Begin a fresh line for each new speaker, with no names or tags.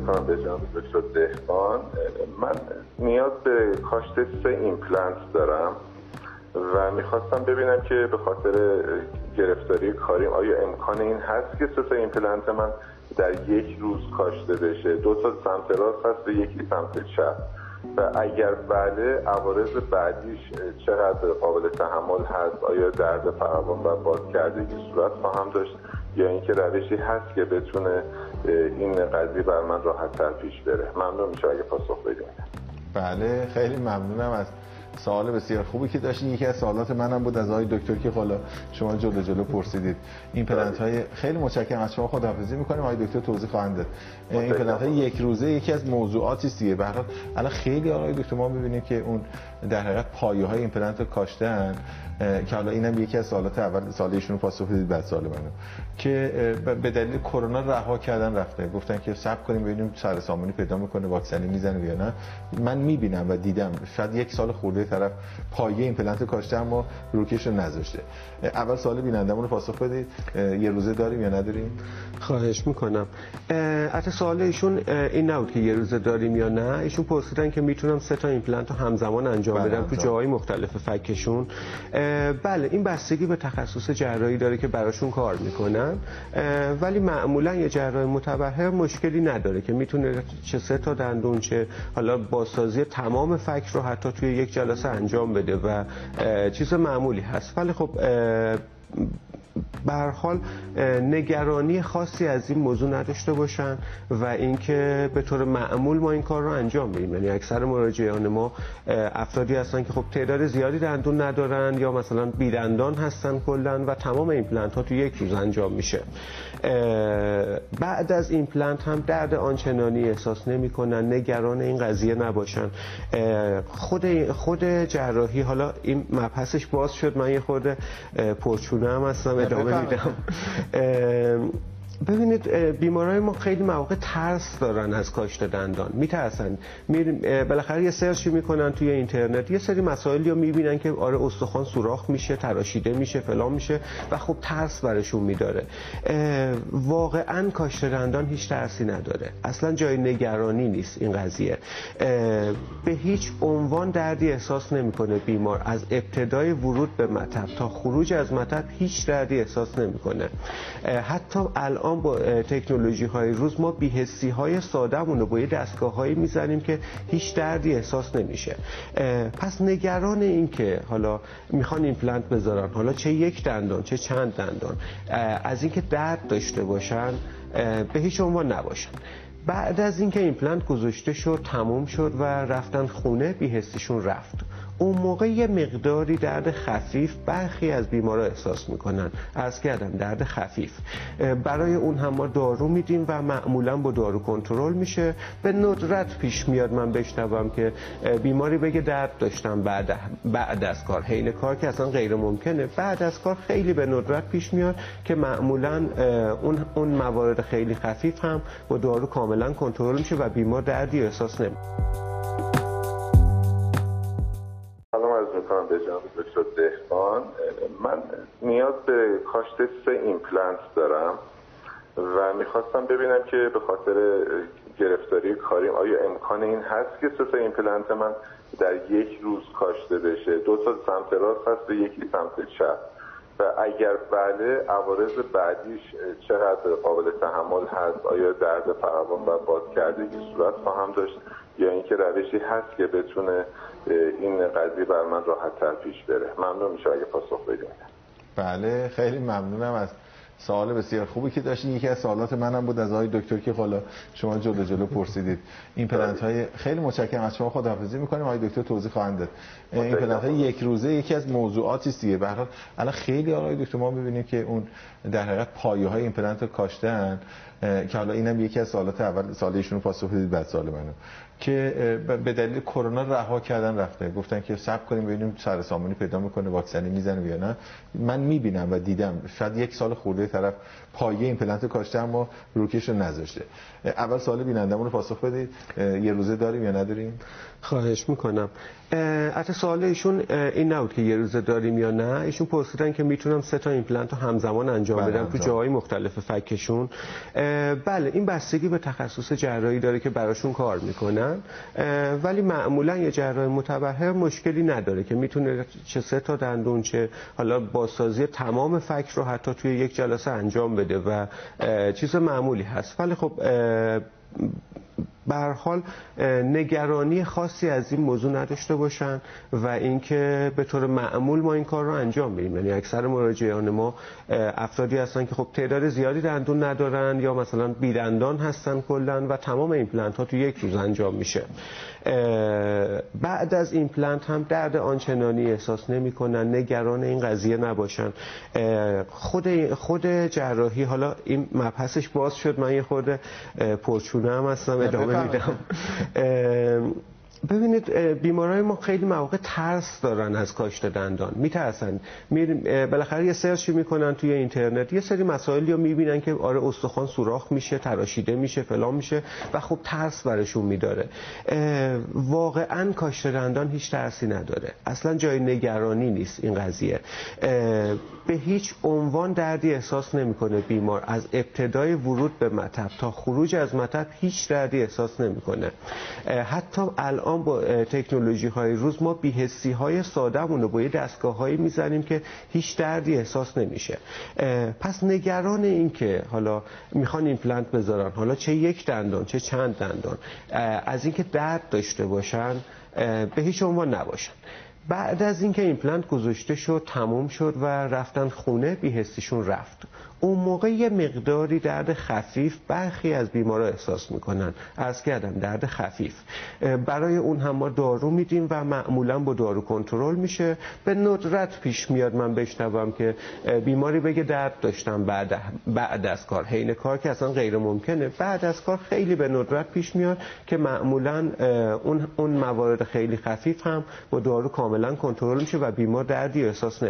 می‌کنم به جناب دکتر دهقان. من نیاز به کاشت سه ایمپلنت دارم و می‌خواستم ببینم که به خاطر گرفتاری کاریم آیا امکان این هست که سه ایمپلنت من در یک روز کاشته بشه؟ دو تا سمت راست هست و یکی سمت چپ. و اگر بله عوارض بعدیش چقدر قابل تحمل هست؟ آیا درد فراوان و باد کردگی صورت خواهم داشت؟ یا اینکه روشی هست که بتونه این قضیه بر من راحت تر پیش بره؟ ممنون میشه اگه پاسخ بدیم
بله خیلی ممنونم از سوال بسیار خوبی که داشتین. یکی از سوالات منم بود از آقای دکتر که حالا شما جلو جلو پرسیدید. ایمپلنت های خیلی متشکرم. از شما خداحافظی می‌کنیم. آقای دکتر توضیح خواهند داد. ایمپلنت های یک روزه یکی از موضوعاتی است دیگه. به الان خیلی آقای دکتر ما می‌بینیم که اون در حقیقت پایه های ایمپلنت کاشتن که حالا اینم یکی از سوالات اول سوال ایشون پاسخ بدید بعد سوال منو. که به دلیل کرونا رها کردن رفته. گفتن که صبر کنیم ببینیم سر سامونی پیدا می‌کنه واکسنی می‌زنه یا نه. من می‌بینم و دیدم. شاید یک سال خورده طرف پایه ایمپلنت کاشته اما روکش رو نذاشته. اول سوال بینندمون رو پاسخ بدید. یه روزه داریم یا نداریم؟
خواهش می‌کنم. البته سوال ایشون این نبود که یه روزه داریم یا نه؟ ایشون پرسیدن که می‌تونم سه تا ایمپلنت رو همزمان انجام بله بدم تو جاهای مختلف فکشون. بله این بستگی به تخصص جراحی داره که براشون کار می‌کنن. ولی معمولا یه جراح متبهر مشکلی نداره که می‌تونه چه سه تا دندون چه حالا بازسازی تمام فک رو حتی توی یک جلسه انجام بده و چیز معمولی هست. ولی خب به حال نگرانی خاصی از این موضوع نداشته باشن و اینکه به طور معمول ما این کار رو انجام بدیم. یعنی اکثر مراجعان ما افرادی هستن که خب تعداد زیادی دندون ندارن یا مثلا بیدندان هستن کلا و تمام ایمپلنت ها تو یک روز انجام میشه. بعد از ایمپلنت هم درد آنچنانی احساس نمی‌کنن نگران این قضیه نباشن. خود خود جراحی حالا این مبحثش باز شد من یه خورده پرچونه هم هستم میدم ببینید بیمارای ما خیلی مواقع ترس دارن از کاشت دندان. میترسن. بالاخره یه سرچ می‌کنن توی اینترنت. یه سری مسائلی رو می‌بینن که آره استخوان سوراخ میشه تراشیده میشه فلان میشه و خب ترس برشون میداره. واقعا کاشت دندان هیچ ترسی نداره. اصلا جای نگرانی نیست این قضیه. به هیچ عنوان دردی احساس نمی‌کنه بیمار. از ابتدای ورود به مطب تا خروج از مطب هیچ دردی احساس نمی‌کنه. حتی الان با تکنولوژی های روز ما بیهستی های سادمون رو با یه دستگاه هایی می‌زنیم که هیچ دردی احساس نمیشه. پس نگران این که حالا می‌خوان ایمپلنت بذارن حالا چه یک دندان چه چند دندان از اینکه درد داشته باشن به هیچ عنوان نباشن. بعد از اینکه ایمپلنت گذاشته شد تموم شد و رفتن خونه بی‌حسیشون رفت. اون موقع یه مقداری درد خفیف برخی از بیمارا احساس می‌کنن. عرض کردم درد خفیف. برای اون هم ما دارو میدیم و معمولا با دارو کنترل میشه. به ندرت پیش میاد من بشنوم که بیماری بگه درد داشتم بعد بعد از کار. حین کار که اصلا غیر ممکنه. بعد از کار خیلی به ندرت پیش میاد که معمولا اون اون موارد خیلی خفیف هم با دارو کاملا کنترل میشه و بیمار دردی احساس نمی‌کنه.
می‌کنم به جناب دکتر دهقان. من نیاز به کاشت سه ایمپلنت دارم و می‌خواستم ببینم که به خاطر گرفتاری کاریم آیا امکان این هست که سه ایمپلنت من در یک روز کاشته بشه؟ دو تا سمت راست هست و یکی سمت چپ. و اگر بله عوارض بعدیش چقدر قابل تحمل هست؟ آیا درد فراوان و باد کردگی صورت خواهم داشت؟ یا اینکه روشی هست که بتونه این قضیه بر من راحت تر پیش بره؟ ممنون میشه اگه پاسخ بدیم
بله خیلی ممنونم از سوال بسیار خوبی که داشتین. یکی از سوالات منم بود از آقای دکتر که حالا شما جلو جلو پرسیدید. ایمپلنت های خیلی متشکرم. از شما خداحافظی می‌کنیم. آقای دکتر توضیح خواهند داد. ایمپلنت های یک روزه یکی از موضوعاتی است دیگه. به هر حال الان خیلی آقای دکتر ما می‌بینیم که اون در حقیقت پایه های ایمپلنت کاشتن. که حالا اینم یکی از سوالات اول ایشون پاسخ بدید بعد سوال منو. که به دلیل کرونا رها کردن رفته. گفتن که صبر کنیم ببینیم سر سامونی پیدا می‌کنه واکسنی می‌زنه یا نه. من می‌بینم و دیدم. شاید یک سال خورده طرف پایه ایمپلنت کاشته اما روکش رو نذاشته. اول سوال بینندمون رو پاسخ بدید. یه روزه داریم یا نداریم؟
خواهش می‌کنم. حتی سوال ایشون این نبود که یه روزه داریم یا نه. ایشون پرسیدن که می‌تونم سه تا ایمپلنت رو همزمان انجام بله بدم تو جاهای مختلف فکشون. بله این بستگی به تخصص جراحی داره که براشون کار می‌کنن ولی معمولا یه جراح متبحر مشکلی نداره که می‌تونه چه سه تا دندون چه حالا بازسازی تمام فک رو حتی توی یک جلسه انجام بده و چیز معمولی هست. ولی خب به حال نگرانی خاصی از این موضوع نداشته باشن و اینکه به طور معمول ما این کار رو انجام بدیم. یعنی اکثر مراجعان ما افرادی هستن که خب تعداد زیادی دندون ندارن یا مثلا بیدندان هستن کلا و تمام ایمپلنت ها تو یک روز انجام میشه. بعد از ایمپلنت هم درد آنچنانی احساس نمی‌کنن نگران این قضیه نباشن. خود خود جراحی حالا این مبحثش باز شد من یه خورده پرچونه هم هستم ادامه میدم. ببینید بیمارای ما خیلی مواقع ترس دارن از کاشت دندان. میترسن. بالاخره یه search می‌کنن توی اینترنت. یه سری مسائلی رو می‌بینن که آره استخوان سوراخ میشه تراشیده میشه فلان میشه و خب ترس برشون میداره. واقعا کاشت دندان هیچ ترسی نداره. اصلا جای نگرانی نیست این قضیه. به هیچ عنوان دردی احساس نمی‌کنه بیمار. از ابتدای ورود به مطب تا خروج از مطب هیچ دردی احساس نمی‌کنه. حتی الان الان با تکنولوژی های روز ما بیهستی های سادهمون رو با یه دستگاه هایی می‌زنیم که هیچ دردی احساس نمیشه. پس نگران این که حالا می‌خوان ایمپلنت بذارن حالا چه یک دندان چه چند دندان از اینکه درد داشته باشن به هیچ عنوان نباشن. بعد از اینکه ایمپلنت گذاشته شد تموم شد و رفتن خونه بی‌حسیشون رفت. اون موقع یه مقداری درد خفیف برخی از بیمارا احساس می‌کنن. عرض کردم درد خفیف. برای اون هم ما دارو میدیم و معمولا با دارو کنترل میشه. به ندرت پیش میاد من بشنوم که بیماری بگه درد داشتم بعد بعد از کار. حین کار که اصلا غیر ممکنه. بعد از کار خیلی به ندرت پیش میاد که معمولا اون اون موارد خیلی خفیف هم با دارو کاملا کنترل میشه و بیمار دردی احساس نمی‌کنه.